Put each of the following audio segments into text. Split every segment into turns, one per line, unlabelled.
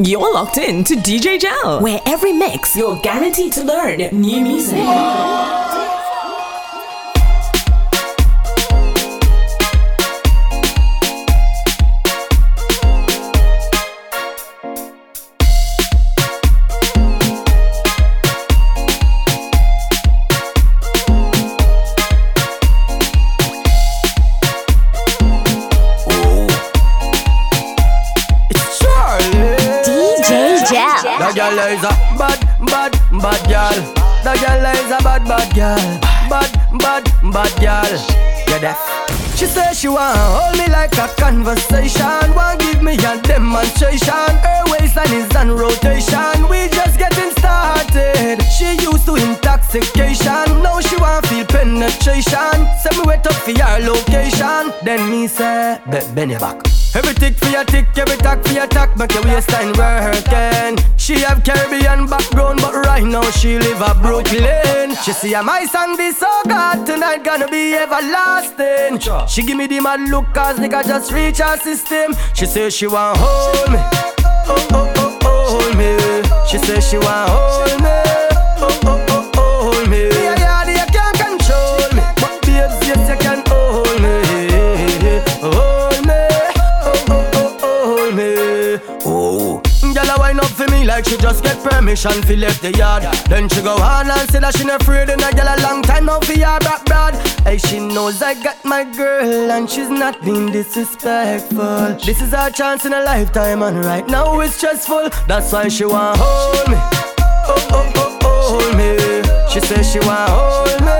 You're locked in to DJ Jel, where every mix you're guaranteed to learn new music.
Bad, bad, bad girl. The girl is a bad, bad girl. Bad, bad, bad girl. Yeah, deaf. She say she want hold me like a conversation. Want give me a demonstration. Her waistline is on rotation. We just getting started. She used to intoxication. Now she want penetration. Send me wait up for your location. Then me say, bend your back. Every tick for your tick, every tack for your tack, make your waistline working. She have Caribbean background, but right now she live a Brooklyn. She see my song be so good tonight, gonna be everlasting. She give me the mad look, cause nigga just reach her system. She say she want hold me, oh oh oh hold me. She say she want hold me, just get permission fi left the yard. Then she go on and say that she not afraid and a girl a long time now fi her back broad. Hey, she knows I got my girl and she's not being disrespectful. This is our chance in a lifetime and right now it's stressful. That's why she want hold me. Oh oh oh hold me. She says she want hold me.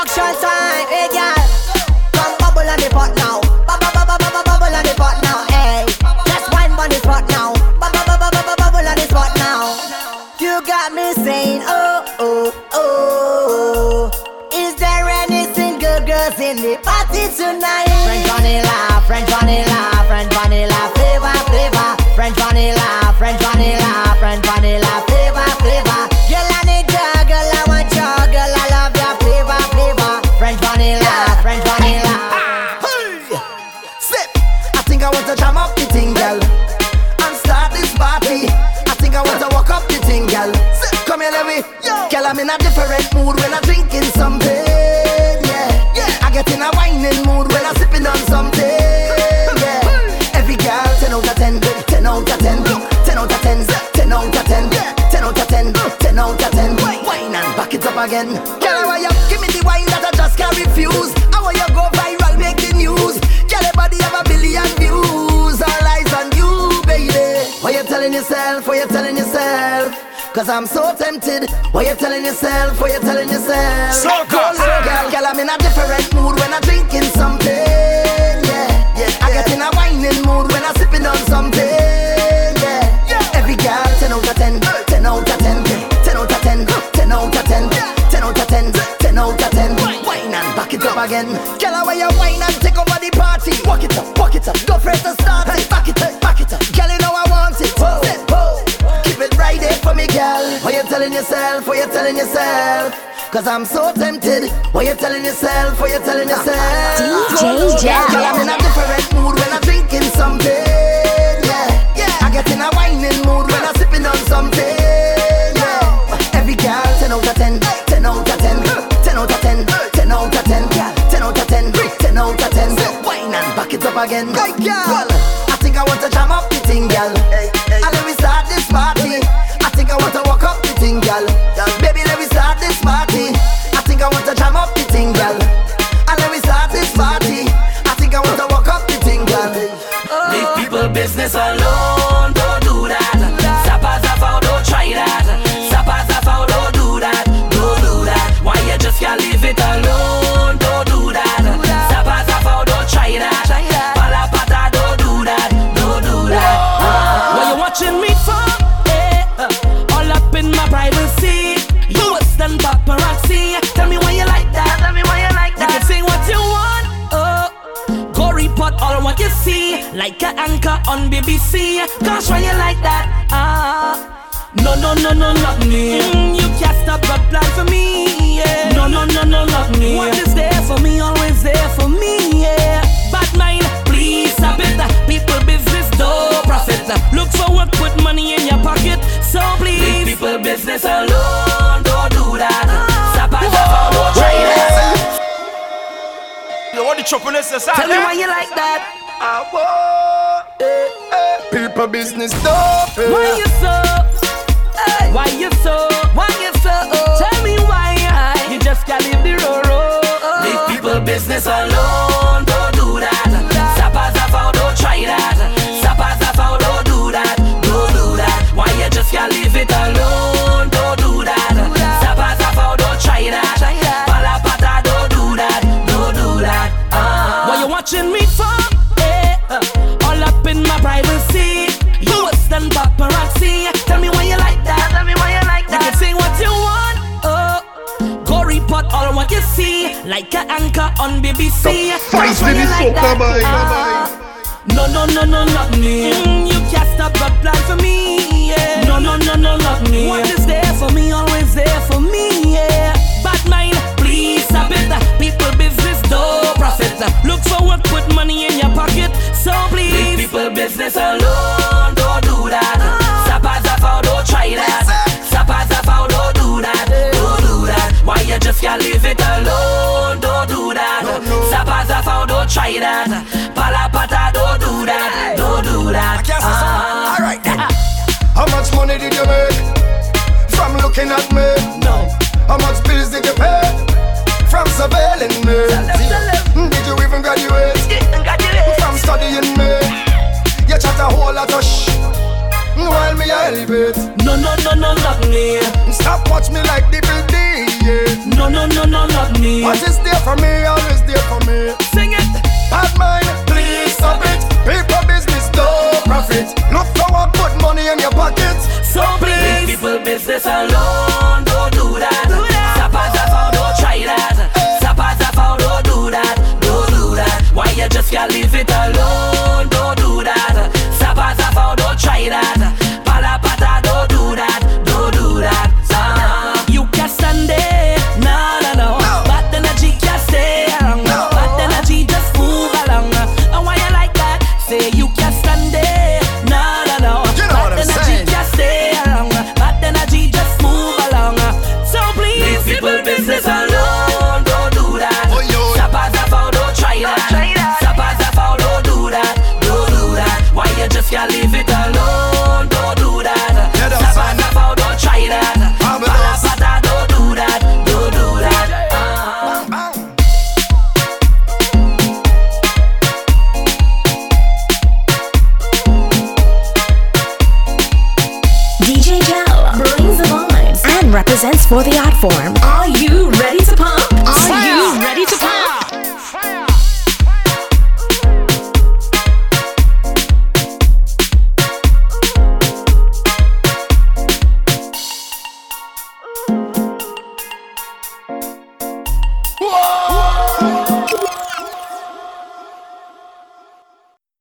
Instruction time, hey eh, girl, come bubble on the pot now. Bubble, bubble, bubble, bubble on the pot now, hey. Just wine on the spot now. Bubble, bubble, bubble, bubble on the spot now. You got me saying, oh, oh, oh. Is there any single girls in the party tonight? French vanilla, French vanilla,
again. Girl, want you give me the wine that I just can't refuse. I want you go viral, make the news. Girl, your body have a billion views. All eyes on you, baby. What you telling yourself? What you telling yourself? Cause I'm so tempted. What you telling yourself? What you telling yourself?
So good,
girl, girl, I'm in a different mood when I'm drinking something. Again. Girl, I want you wine and take over the party. Walk it up, walk it up. Go first to start it. Back it up, back it up. Girl, you know I want it. Step, oh. Keep it right there for me, girl. What you telling yourself? What you telling yourself? Cause I'm so tempted. What you telling yourself? What you telling yourself?
DJ Jel.
Girl, I'm in a different mood when I'm drinking something. Back it
BBC. Gosh, why you like that? Ah. No, no, no, no, not me. Mm, you can't stop a plan for me. Yeah. No, no, no, no, not me. What is there for me, always there for me. Yeah. Bad mind, please stop it. People business, do profit. Look for work, put money in your pocket. So please, leave people business alone. Don't do that. Stop it, don't try that.
You want the choppiness inside?
Tell me why you like that.
I want eh, eh, people business dope. eh.
Why you so? Hey. Why you so? Why you so? Tell me why you just can't leave the road. Leave people business alone. Eh, uh, all up in my privacy. You worse than paparazzi. Tell me why you like that. Tell me why you like that. You can say what you want. Oh, go report all what you see, like an anchor on BBC. That's why you like that. Ah. No, no, no, no, not me. Mm, you can't stop a plan for me. Yeah. No, no, no, no, not me. What is there for me, always there for me. Yeah. Bad mind, please stop it. People business, do profit. Look for work, put money in your pocket. So please, leave people business alone. Don't do that. Zappa zappa, don't try that. Zappa zappa, don't do that. Don't do that. Why you just can't leave it alone? Don't do that. Zappa zappa, don't try that. Pala pata, don't do that. Don't do that. Ah.
Alright then. How much money did you make from looking at me?
No.
How much bills did you pay from surveilling me?
No, no, no, no, not me.
Stop watch me like the building. Yeah.
No, no, no, no, not me.
What is there for me, always there for me.
Sing it.
Bad mind, please stop it. People business, no profit. Look forward, put money in your pockets.
So please, people business alone.
For the art form.